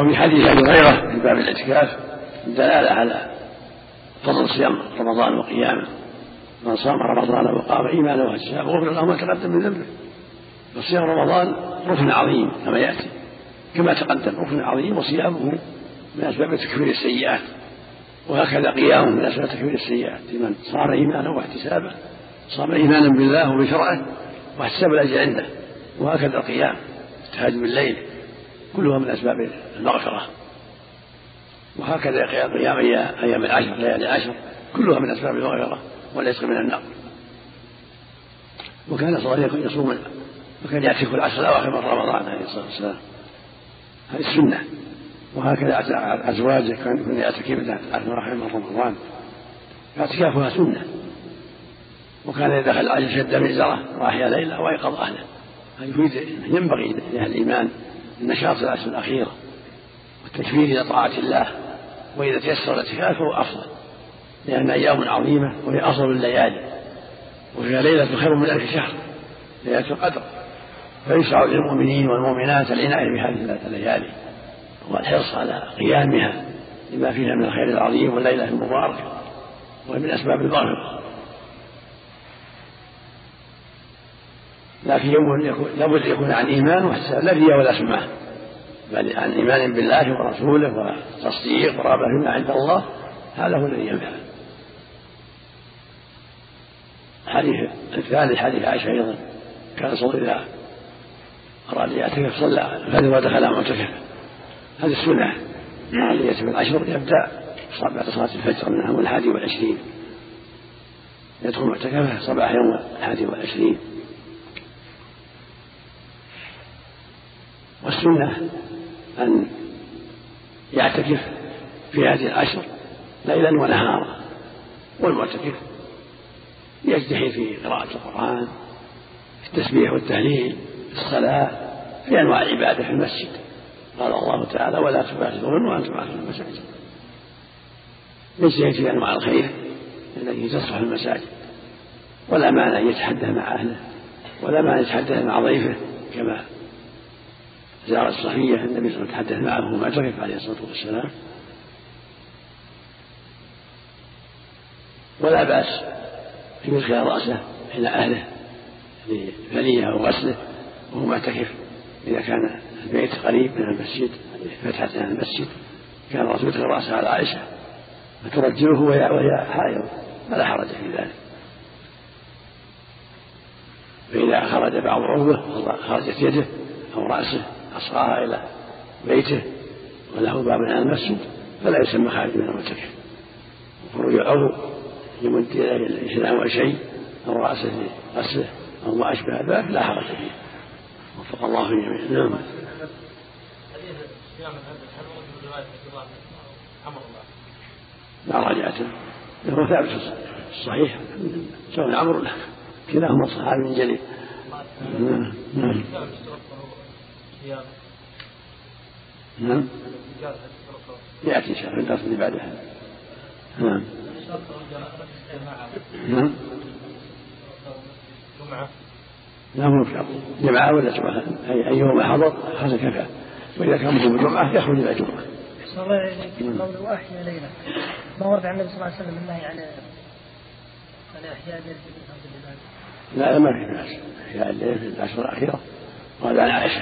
وفي حديث أبي هريرة في باب الاعتكاف دلالة على فضل صيام رمضان وقيامه. من صام رمضان وقام ايمانا واحتسابا غفر له ما تقدم من ذنبه. فصيام رمضان ركن عظيم كما يأتي. كما تقدم ركن عظيم وصيامه من أسباب تكفير السيئات. وهكذا قيامه من أسباب تكفير السيئات. لمن صار ايمانا واحتسابا صام إيمانا بالله وبشرعه واحتساب الأجر عنده. وهكذا القيام التهاجم بالليل كلها من أسباب المغفرة. وهكذا قيام أيام العشر ليالي العشر كلها من أسباب المغفرة والعتق من النار. وكان صلى الله عليه وسلم يصوم وكان يعتكف العشر الأواخر من رمضان عليه الصلاة والسلام. هذه السنة. وهكذا أزواجه كان يعتكفن عشر الأواخر من رمضان؟ فاعتكافها سنة. وكان إذا دخل العشر شد مئزره وأحيا ليلة وأيقظ أهله. هذا يفيد ينبغي لأهل الإيمان النشاط في العشر الاخيره والتكفير إلى طاعة الله وإذا تيسر الاعتكاف فهو أفضل لأن أيام عظيمة وهي أفضل الليالي وفيها ليلة خير من ألف شهر ليلة القدر. فيشرع للمؤمنين والمؤمنات العناية بهذه الليالي والحرص على قيامها لما فيها من الخير العظيم والليلة المباركة وهي من اسباب لكن لابد يكون عن إيمان واحتساب لا رياء ولا سمعه بل عن إيمان بالله ورسوله وتصديق ورغبة فيما عند الله. هذا هو الذي ينفع. حديث الثالث حديث عائشة أيضا. كان صلى اذا اراد يعتكف صلى الفجر ودخل معتكفا هذه السنة. عملية في العشر يبدأ بعد صلاة الفجر من الحادي والعشرين. يدخل معتكفه صباح يوم الحادي والعشرين. والسنة أن يعتكف في هذه العشر ليلا ونهارا والمعتكف يجتهد في قراءة القرآن في التسبيح والتهليل في الصلاة في أنواع العبادة في المسجد. قال الله تعالى ولا تباشرون وأنتم عاكفون المساجد. يجتهد في أنواع الخير التي تصلح المساجد ولا مانع أن يتحدث مع أهله ولا مانع أن يتحدث مع ضيفه كما زار الصفية النبي صلى الله عليه وسلم تحدث معه ومعتكف عليه الصلاة والسلام. ولا بأس في إدخال رأسه إلى أهله لفليه أو غسله وهو معتكف. إذا كان البيت قريب من المسجد فتحة من المسجد كان الرسول يدخل رأسه على عائشة فترجله وهي حائض فلا حرج في ذلك. فإذا خرج بعض عضوه خرجت يده أو رأسه أصغاها إلى بيته وله باب على المسجد فلا يسمى خارج من المعتكف وخروج العضو يمد إليه الإنسان شيء أو رأسه في غسله أو ما أشبه ذلك لا حرج فيه. وفق الله جميعا نعم. لا راجعته هو ثابت الصحيح. سواء عمرو كلاهما صحابي جليل نعم. نعم. نعم. يأتي إن شاء الله في الدرس اللي بعدها. نعم. نعم. لا مو شرط جمعة ولا جمعة؟ أيهما حضر حسن كفى. وإذا كان مسلم الجمعة يخرج إلى الجمعة. صلى الله عليه قول وأحيا ليلة. ما ورد عن النبي صلى الله عليه وسلم النهي عن عن إحياء ليلة لا ما في بأس. إحياء الليل في العشر الأخيرة. وهذا عن عائشة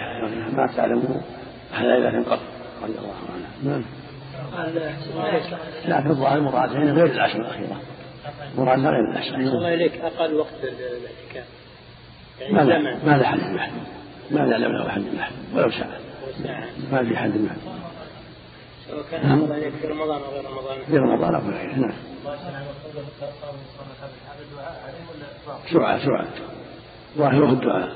ما تعلمه. أحد ليلة قط. رضي الله عنها نعم. لا في الظاهر المراد هنا غير العشر الأخيرة. مراد غير العشر. الله إليك أقل وقت الاعتكاف يعني ما لا ما لا حد محدود ما نعلم له حد محدود ولو ساعة ما في حد محدود سواء كان الله إليك في رمضان أو غير رمضان. في رمضان أو في غيره نعم. سعى سعى ظاهره الدعاء.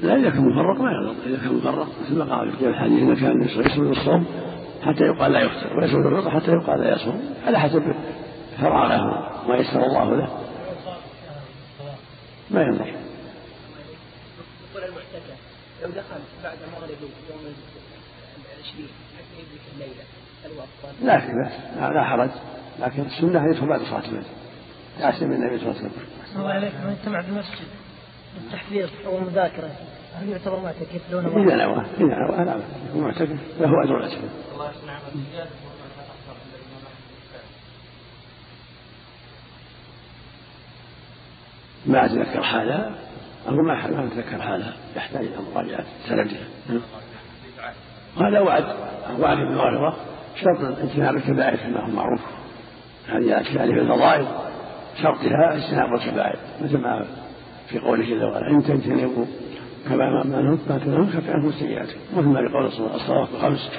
لا إذا كان مفرق ما يغلط إذا كان مفرق مثل ما قال في الحديث إذا كان يسود الصوم حتى يقال لا يفطر ويسود الفطر حتى يقال لا يصوم على حسب فراغه ما يسر الله له. ما ينظر لو دخل بعد مغرب يوم العشرين حتى يدرك الليلة؟ لا في بأس لا حرج. لكن السنة يدخل بعد صلاة الفجر. يعتني بالنبي صلى الله عليه وسلم. الله عليك من اجتمع في المسجد؟ للتحفيظ أو المذاكرة. هل يعتبر معتكف دون إذا نوى إذا نوى لا هو معتكف له أجر الله يصنع ما أتذكر حالها أو ما ما أتذكر حالها يحتاج إلى مراجعة سنده هذا وعد. وعد بالمغفرة شرط اجتناب الكبائر كما هو معروف. هذه أشياء في الفضائل شرطها اجتناب الكبائر مثل ما في قوله جل وعلا إن تجتنبوا كما ما كفى عنكم سيئاتكم مثل ما يقول الصلوات الخمس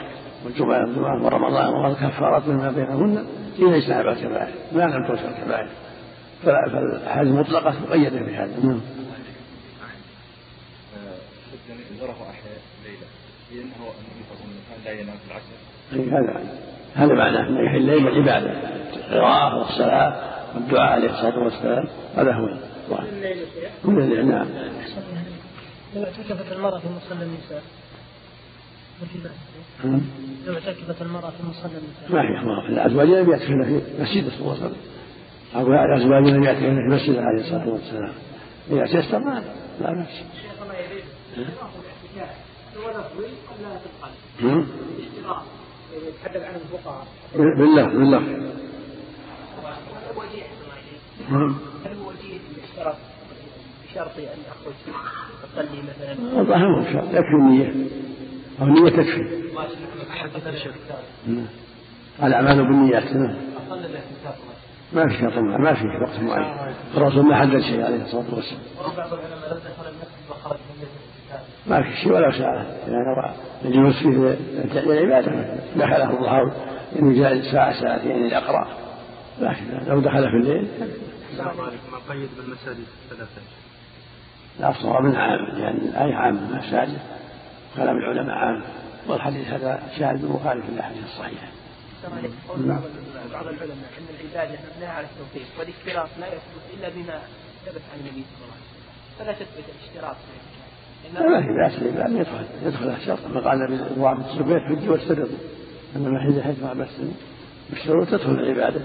والجمعة ورمضان والكفارات مما بينهن إذا اجتنب الكبائر ما لم توصل الكبائر. فالأحاديث المطلقة مقيدة بهذا نعم. أحياء ليلة النبي صلى الله عليه وسلم لا ينام في العشر هذا هذا معناه أن يحيي الليل العبادة. القراءة والصلاة والدعاء عليه الصلاة والسلام. هذا هو. كل الليل نعم. لو اعتكفت المرأة في مصلى النساء. لو اعتكفت المرأة في مصلى النساء. ما في حرام الأزواج لم يعتكفن في مسجد صلى الله عليه وسلم. أو الأزواج لم يعتكفن في مسجد عليه الصلاة والسلام. إذا تيسر ما لا بأس شيخ الله يريد اشتراط الاعتكاف هو لفظي قد لا تفعل نعم. اشتراط يتحدث عنه الفقهاء بالله بالله وجيه الله يريد نعم. هل هو الاشتراط بشرط أن أخرج أصلي مثلا؟ الظاهر مو بشرط يكفي النية. أو النية تكفي. نعم. الأعمال بالنيات. نعم. ما في شرط ما في وقت معين. الرسول ما حدد شيء عليه الصلاة والسلام. وبعض العلماء ما في شيء ولا ساعة. نوى يجلس فيه للعبادة دخله الظهر يعني جاء ساعة ساعتين ليقرأ لكن لو دخل في الليل السلام عليكم. ما قيد بالمساجد ثلاثة لا عام يعني الآية عامة مساجد كلام العلماء عام والحديث هذا شاهد مخالف للأحاديث الصحيحة. قول بعض بعض العلماء إن العبادة مبناها على التوفيق والاشتراط لا يثبت إلا بما ثبت عن النبي صلى الله عليه وسلم. فلا تثبت الاشتراط. في العبادة. لا ما في بأس الإمام يدخل يدخل الشرط كما قال النبي الله بن الزبير حج واسترد أن المحيد حيث ما بس بالشروط تدخل العبادة.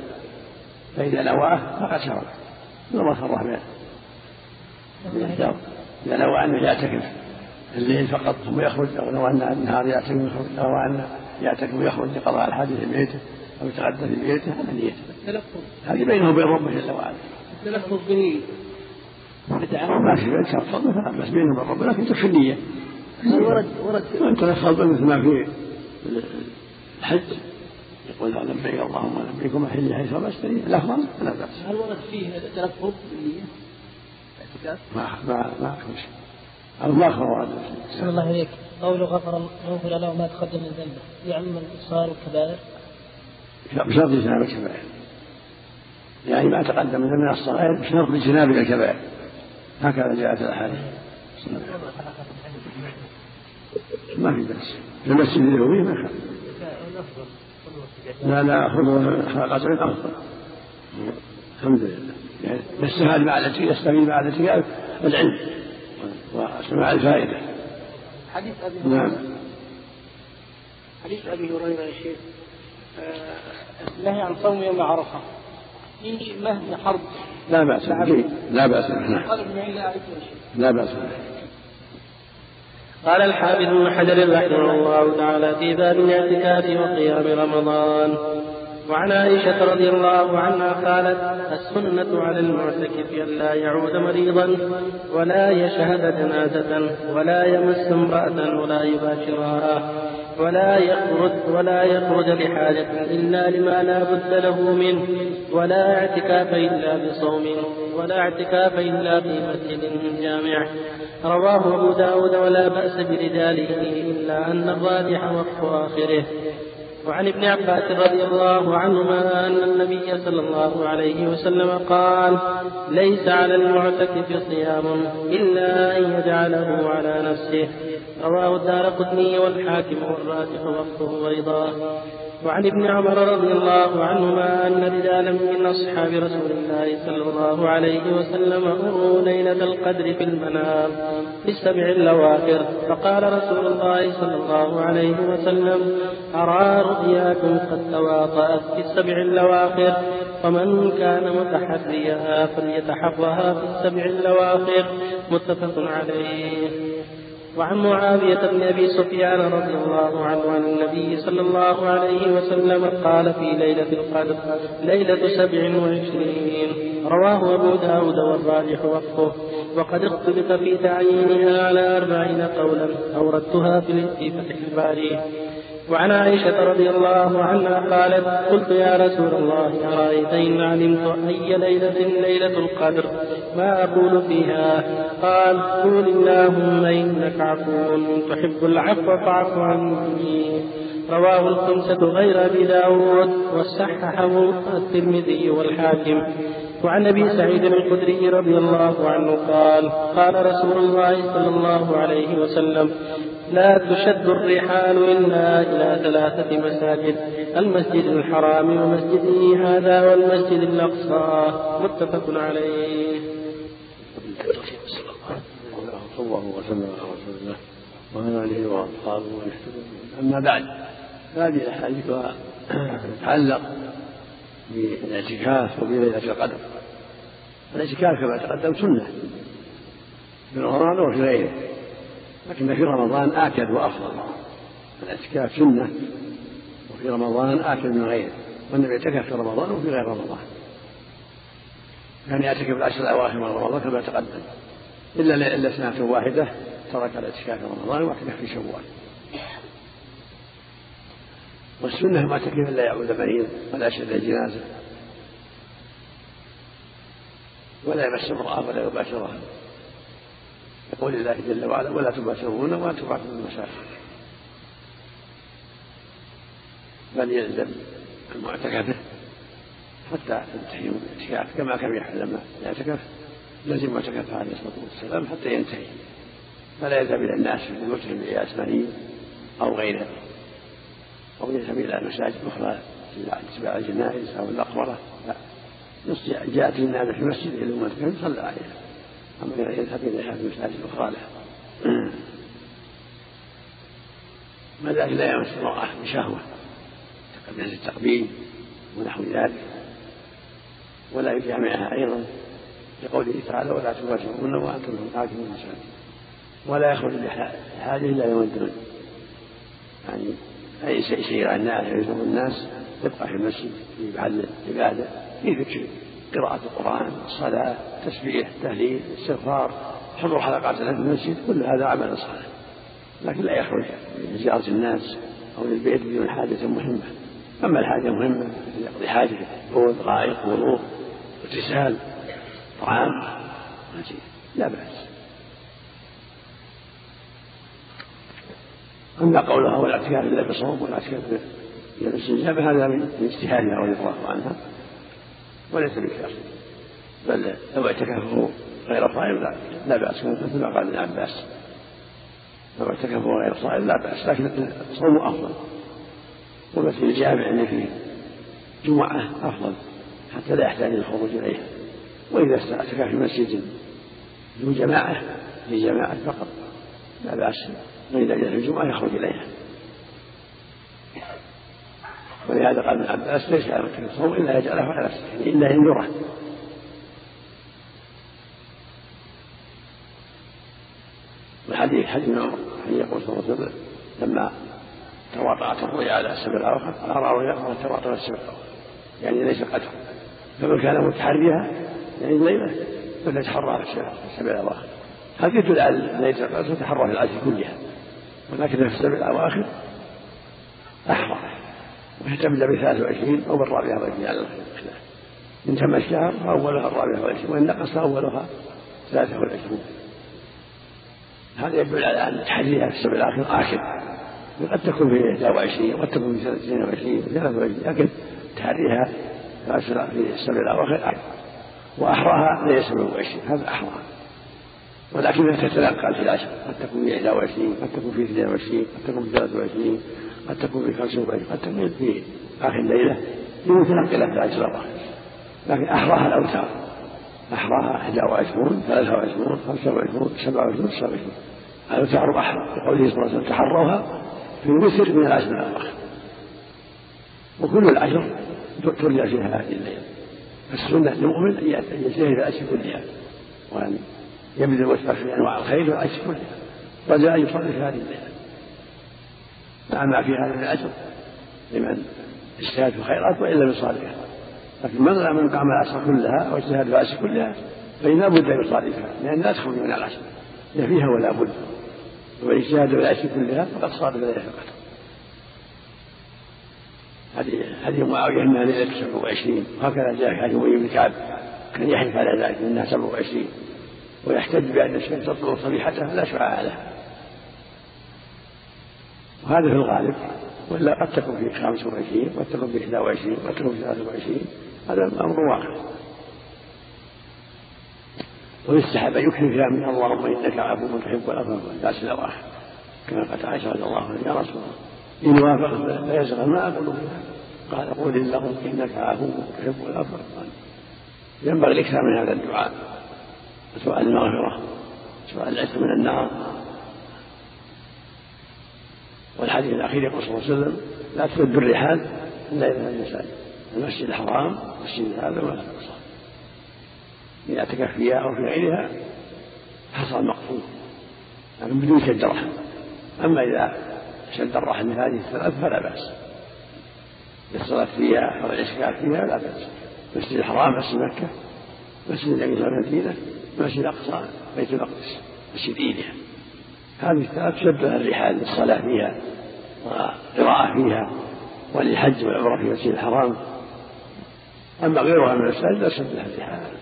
فإذا نواه فقد صرح به بالشرط إذا نوى أنه يعتكف. الليل فقط ثم يخرج أو نوى أن النهار يعتكف ويخرج نوى أن يعتكف ويخرج لقضاء الحاجة في بيته أو يتغدى في بيته هذا نيته هذه بينه وبين ربه جل وعلا. التلفظ به بدعه ما في بين شرط. فلا بس بينه وبين ربه لكن تكفي النية. ورد ورد. وأن تلفظ مثل ما في الحج. يقول لبيك اللهم لبيك ومحلي حيث ما اشتري لفظا لا بأس. هل ورد فيه التلفظ بالنية؟ ما ما ما أو ما أخبر صلى الله عليك قوله غفر غفر له ما تقدم من ذنبه. يعم الإصرار والكبائر؟ بشرط اجتناب الكبائر. يعني ما تقدم من الصغائر بشرط اجتناب الكبائر. هكذا جاءت الأحاديث. ما في بأس. في المسجد فيه ما خالف. لا لا خذوا قطع افضل الحمد لله. يعني يستفاد مع التي يستفيد مع التي العلم وسماع الفائدة. حديث أبي هريرة. نعم حديث أبي هريرة يا شيخ آه، النهي عن صوم يوم عرفة. في مهد حرب. لا بأس به. لا بأس به. نعم. يا شيخ. لا بأس به. قال الحافظ ابن حجر رحمه الله تعالى في باب الاعتكاف وقيام رمضان. وعن عائشة رضي الله عنها قالت السنة على المعتكف أن لا يعود مريضا ولا يشهد جنازة ولا يمس امرأة ولا يباشرها ولا يخرج ولا يخرج لحاجة إلا لما لا بد له منه. ولا اعتكاف إلا بصوم ولا اعتكاف إلا في مسجد جامع. رواه أبو داود ولا بأس برجاله إلا أن الراجح وقف آخره. وعن ابن عباس رضي الله عنهما أن النبي صلى الله عليه وسلم قال ليس على المعتكف صيام إلا أن يجعله على نفسه. رواه الدار قطني والحاكم والراجح وقفه أيضا. وعن ابن عمر رضي الله عنهما أن رجالا من أصحاب رسول الله صلى الله عليه وسلم مروا ليلة القدر في المنام في السبع الأواخر. فقال رسول الله صلى الله عليه وسلم أرى رؤياكم قد تواطأت في السبع الأواخر فمن كان متحريها فليتحرها في السبع الأواخر. متفق عليه. وعن معاوية بن أبي سفيان رضي الله عنه عن النبي صلى الله عليه وسلم قال في ليلة القدر ليلة سبع وعشرين. رواه أبو داود والراجح وقفه وقد اختلف في تعيينها على أربعين قولا أوردتها في فتح الباري. وعن عائشة رضي الله عنها قالت قلت يا رسول الله أرأيت إن علمت أي ليلة ليلة القدر؟ ما أقول فيها. قال قول اللهم إنك عفو تحب العفو فاعف عني. رواه الخمسة غير أبي داود وصححه الترمذي والحاكم. وعن أبي سعيد الخدري رضي الله عنه قال قال رسول الله صلى الله عليه وسلم لا تشد الرحال إلا إلى ثلاثة مساجد المسجد الحرام ومسجده هذا والمسجد الأقصى متفق عليه. صلى الله وسلم على رسول الله وعلى اله واصحابه أما بعد هذه الأحاديث تتعلق بالإعتكاف وبليله القدر. الإعتكاف كما تقدم سنة في رمضان وفي غيره. لكن في رمضان آكد وأفضل. الاعتكاف سنة وفي رمضان آكد من غيره والنبي اعتكف في رمضان وفي غير رمضان. كان يعتكف العشر الأواخر من رمضان كما تقدم. إلا إلا سنة واحدة ترك الاعتكاف في رمضان واعتكف في شوال. والسنة ما اعتكف إلا يعود مريض ولا يشهد الجنازة. ولا يمس امرأة ولا يباشرها. يقول الله جل وعلا ولا تباشرون وأنتم عاكفون المساجد بل يلزم المعتكفه حتى تنتهي الاعتكاف كما كان يحل لما يعتكف لزم معتكفه عليه الصلاة والسلام حتى ينتهي. فلا يذهب إلى الناس في بيوتهم لياسمانين أو غيره. أو يذهب إلى مساجد أخرى اتباع الجنائز أو المقبره لا. جاءت الناس في المسجد إلى المعتكف صلى عليها أما يذهب إليها في المساجد الأخرى له. ما ذلك لا يمس المرأة بشهوة كمثل التقبيل ونحو ذلك. ولا يجامعها أيضا لقوله تعالى ولا تباشرون وأنتم عاكفون المساجد ولا يخرج لحاجة إلا يوم يعني أي عن الناس يلزم الناس يبقى في المسجد في محل العبادة في ذكر قراءة القرآن الصلاة تسبيح تهليل استغفار حضور حلقات في المسجد كل هذا عمل صالح. لكن لا يخرج لزيارة الناس أو للبيت بدون حاجة مهمة. أما الحاجة مهمة يقضي حاجته بول غائط وضوء اغتسال طعام لا بأس. أما قولها والاعتكاف إلا بصوم والاعتكاف إلا باستنجابة هذا من اجتهادها رضي الله عنها. وليس بكافر بل لو اعتكفه غير صائم لا لا بأس. مثل ما قال ابن عباس لو اعتكفه غير صائم لا بأس. لكن الصوم أفضل. والمسجد الجامع اللي فيه جمعة أفضل. حتى لا يحتاج الخروج إليه وإذا اعتكف في مسجد ذو جماعة في جماعة فقط لا بأس. وإذا جاء الجمعة يخرج إليها. ولهذا قال ابن عباس ليس على مكان الصوم إلا يجعله على نفسه إلا ينذره والحديث حديث ابن عمر يقول صلى الله عليه وسلم لما تواطأت الرؤيا على السبع الآخر أرى رؤيا تواطأت السبع الآخر يعني ليس قدر. فمن كان متحريها يعني الليلة فليتحرى في السبع الاواخر هذا يدل على ليله القدر تتحرى في العشر كلها. ولكن في السبع الاواخر أحرى. ويحتمل بثلاث وعشرين أو بالرابعة والعشرين على الخلاف إن تم الشهر فأولها الرابعة والعشرين وإن نقص فأولها ثلاثة والعشرين هذا يدل على أن تحديها في السبع الآخر آكد قد تكون في 21 وقد تكون في 22 و 23 لكن تحريها في السبع الأواخر آكد وأحراها ليس 27 هذا أحراها. ولكنها تتنقل في العشر. قد تكون في 21 قد تكون في 22 قد تكون في 23 قد تكون في خمس وعشرين قد تكون في آخر الليلة لمتنقلة في العشر الأواخر لكن أحراها الأوتار. أحراها 21 23 25 27 29 الأوتار أحرى لقوله صلى الله عليه وسلم تحروها في الوتر من العشر الأواخر. وكل العشر ترجع فيها هذه الليلة. فالسنة للمؤمن أن يجتهد العشر كلها. وأن يبذل وسعه في أنواع الخير والعشر كلها. رجاء أن يصلي في هذه الليلة. مع ما فيها من الأجر لمن اجتهد في الخيرات وإن لم يصادفها لكن من من قام العشر كلها واجتهد في العشر كلها فإن لا بد أن يصادفها لأن لا تخرج من العشر. هي فيها ولا بد. ومن اجتهد في العشر كلها فقد صادف ليلة القدر هذه هذه معاوية أنها ليلة 27 وهكذا جاء في حديث بن كعب. كان يحلف على ذلك أنها 27 ويحتج بأن الشمس تطلع صبيحتها لا شعاع لها وهذا في الغالب. ولا قد تكون في 25 قد تكون في 21 قد تكون في 23 هذا أمر واقع. ويستحب أن يكثر فيها من اللهم إنك عفو تحب العفو والناس الأواخر كما قال عائشة رضي الله عنها يا رسول الله. إن وافق فيزغ ما أقول فيها قال قول اللهم إنك عفو تحب العفو. ينبغي الإكثار من هذا الدعاء. وسؤال المغفرة سؤال العتق من النار. والحديث الأخير يقول صلى الله عليه وسلم لا تسد الرحال إلا إلى المساجد المسجد الحرام المسجد هذا ولا الأقصى إذا اعتكف أو في غيرها حصل مقصود. لكن بدون شد رحم أما إذا شد الرحم هذه الثلاث فلا بأس. للصلاة فيها أو الاعتكاف فيها لا بأس. المسجد الحرام مسجد مكة مسجد وسلم المدينة مسجد الأقصى بيت المقدس مسجد إيليا هذه الثلاث تشد الرحال للصلاة فيها والقراءة فيها وللحج والعمرة في المسجد الحرام. أما غيرها من المساجد لا تشد لها الرحال.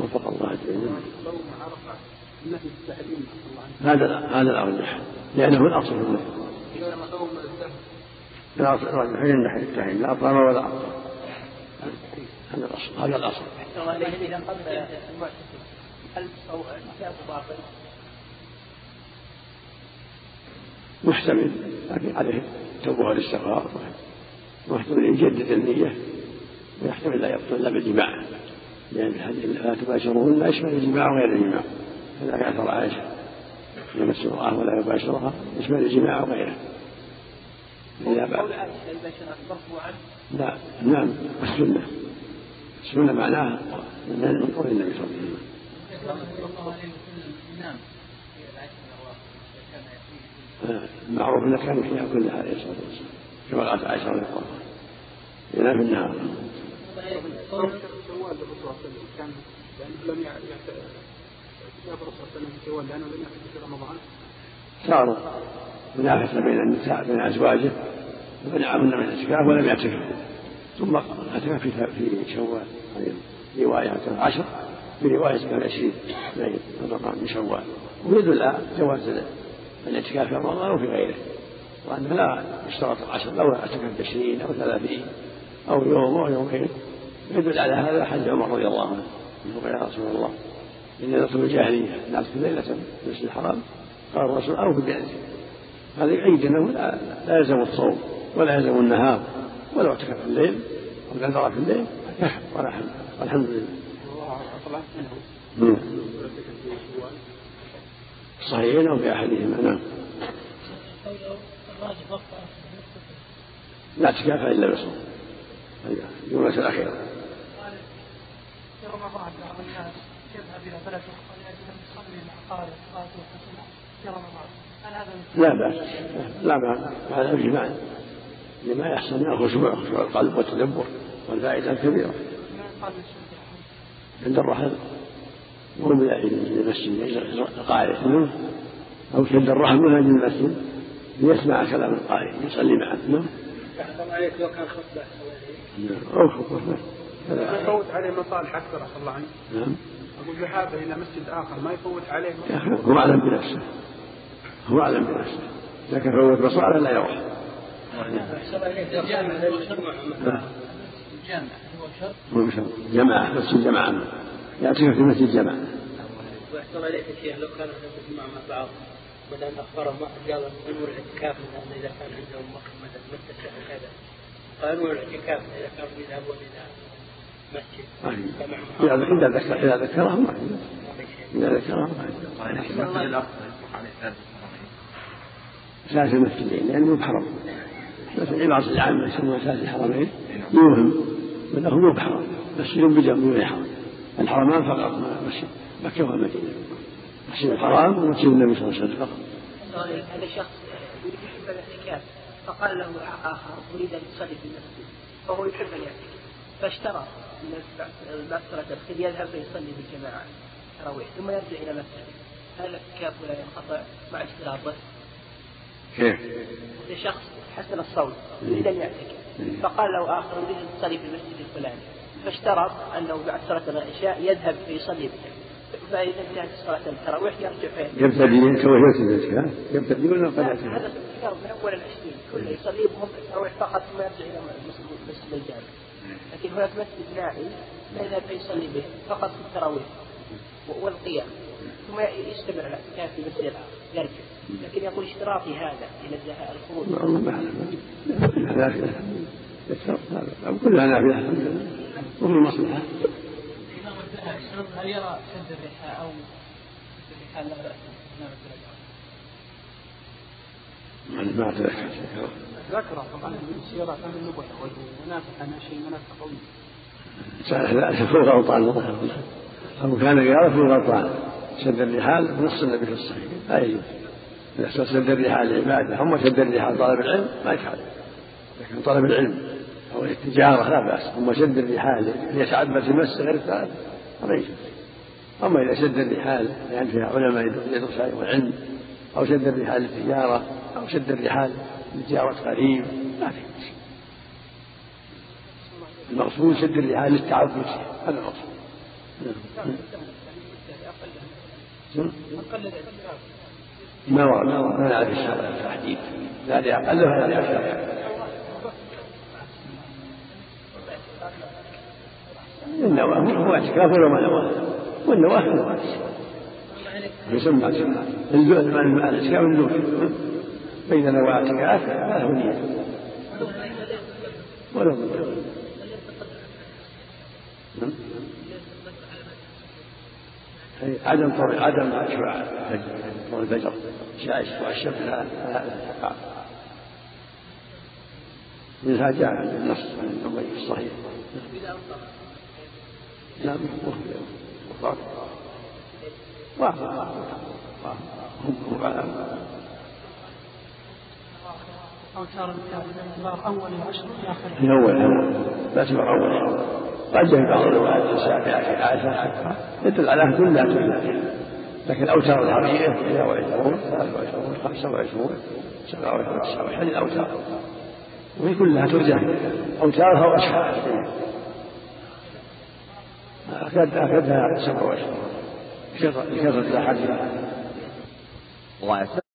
وفق الله جميعا هذا هذا الأرجح لأنه الأصل في النفي الأصل الراجح هي النحل التحريم لا أطعم ولا أطعم هذا الأصل. هذا المعتكف هل باطل؟ محتمل لكن عليه توبة والاستغفار. محتمل يجدد النية ويحتمل لا يبطل إلا بالجماع لأن الحديث لا تباشرون لا يشمل الجماع وغير الجماع كذا اثر عائشة يمس امراه ولا يباشرها يشمل الجماع وغيره. إذا بعد لا نعم السنة السنة معناها من قول النبي صلى الله عليه وسلم. المعروف انه كان فيها كلها عليه الصلاه والسلام كما قالت عائشة رضي الله عنها. ينام النهار شوال الرسول صلى الله عليه وسلم كان لم الرسول صلى الله عليه وسلم لأنه لم في رمضان صار منافسة بين النساء بين أزواجه فمنعهن من الاعتكاف ولم يعتكفوا. ثم اعتكف في في شوال في رواية عشر في روايه كان عشرين من شوال. ويدل جواز الاعتكاف في رمضان أو في غيره وانه لا يشترط العشر لو اعتكف عشرين أو ثلاثين أو يوم أو يومين. يدل على هذا حج عمر رضي الله عنه. يقول يا رسول الله اني نصب الجاهلية نعرف ليلة في المسجد الحرام قال الرسول اوفي بذلك هذا يعيد انه لا, لا يلزم الصوم ولا يلزم النهار ولو اعتكف في الليل أو نذر في الليل كفى والحمد لله. صحيحين أو في أحدهما؟ نعم. لا اعتكاف إلا بصوم الجملة الأخيرة. في رمضان بعض الناس يذهب إلى يصلي مع قارئ في رمضان لا بأس لا بأس. هذا إجماع لما يحصل من الخشوع خشوع القلب والتدبر والفائدة الكبيرة. عند الرحل. وهم إلى المسجد القارئ منه أو شد الرحم من أجل المسجد ليسمع كلام القارئ يصلي معه. نعم عليك لو كان خطبة. نعم. أو خطبة. يفوت عليه مصالح أكثر أخذ الله عنه. نعم. أقول ذهابه إلى مسجد آخر ما يفوت عليه يا أخي هو أعلم بنفسه. هو أعلم بنفسه. لكن فوت مصالح لا يروح. الجامع جماعة مسجد جماعة يعتكف في مسجد جماعة. واحسن اليك شيخ لو كان الجماعة مع بعض ما دام اخبرهم قال انوي الاعتكاف إذا كان عندهم مثلا متسع وكذا فانوي الاعتكاف إذا كانوا يذهبون إلى مسجد إذا ذكر إذا ذكرهم ما إذا ذكرهم ثلاث المسجدين لأنه مو بحرم مثل عبارة العامة يسمونها ثلاث الحرمين. يوهم. وأنه مو بحرم مسجد بجنب الحرم الحرمان فقط مسجد مكة والمدينة مسجد الحرام ومسجد النبي صلى الله عليه وسلم فقط. هذا شخص يريد يحب الاعتكاف فقال له آخر أريد أن تصلي في المسجد. فهو يحب الاعتكاف فاشترى من صلاه الخير يذهب فيصلي بالجماعة. تراويح ثم يرجع إلى مسجد هل الاعتكاف ولا ينقطع مع اشتراطه؟ كيف؟ شخص حسن الصوت يريد أن يعتكف. فقال له آخر أريد أن تصلي في المسجد الفلاني. فاشترط أنه بعد صلاة العشاء يذهب فيصلي به فإذا انتهت صلاة التراويح يرجع فيه يبتدي كما يوتي الاعتكاف يبتدي ولا قد هذا من أول العشرين. كله يصلي بهم التراويح فقط ثم يرجع إلى مسجد الجامع. لكن هناك مسجد ناعي يذهب فيصلي به فقط في التراويح والقيام. ثم يستمر الاعتكاف في مسجد يرجع. لكن يقول اشتراطي هذا إلى الخروج. الله هذا. كلها نافله الحمد لله. وفي مصلحة. هل يرى شد الرحال أو الرحال لا بأس ما اتذكر ذكر طبعا من سيرة أهل النبوة ونافع عن شيء منافع قوي لا فوق غلطان أو كان قال فوق غلطان شد الرحال نص النبي في الصحيح. لا يجوز. إذا شد الرحال عبادة هم شد الرحال طلب العلم ما يفعل لكن طلب العلم أو التجارة لا بأس أما شد الرحال ليتعبد في المسجد غير ثالث هذا يجوز أما إذا شد الرحال لأن فيها علماء يدرس عليهم العلم أو شد الرحال للتجارة أو شد الرحال لزيارة قريب ما في المقصود شد الرحال للتعبد هذا المقصود ما ورد ما نعرف الشرع التحديد لا لأقل ولا لأكثر النواه هو اعتكاف ولا ما نواه والنواه نواه يسمى الاعتكاف النوح فإذا نوى اعتكاف فله نية ولو نعم عدم طول عدم طول الفجر. شايش والشمس لا لا تقع منها جاء النص عن الصحيح. نعم واحد. واحد. هم على أوتار الإعتبار أول العشر في آخر في أول أول. باعتبار أول. قد جاء بعض الروايات السابعة في عائشة يدل على كلها تجزى لكن أوتار الحقيقة 23 23 25 27 29 الأوتار. وهي كلها ترجع. أوتارها وأشهرها أكدها 27 لكثرة الأحاديث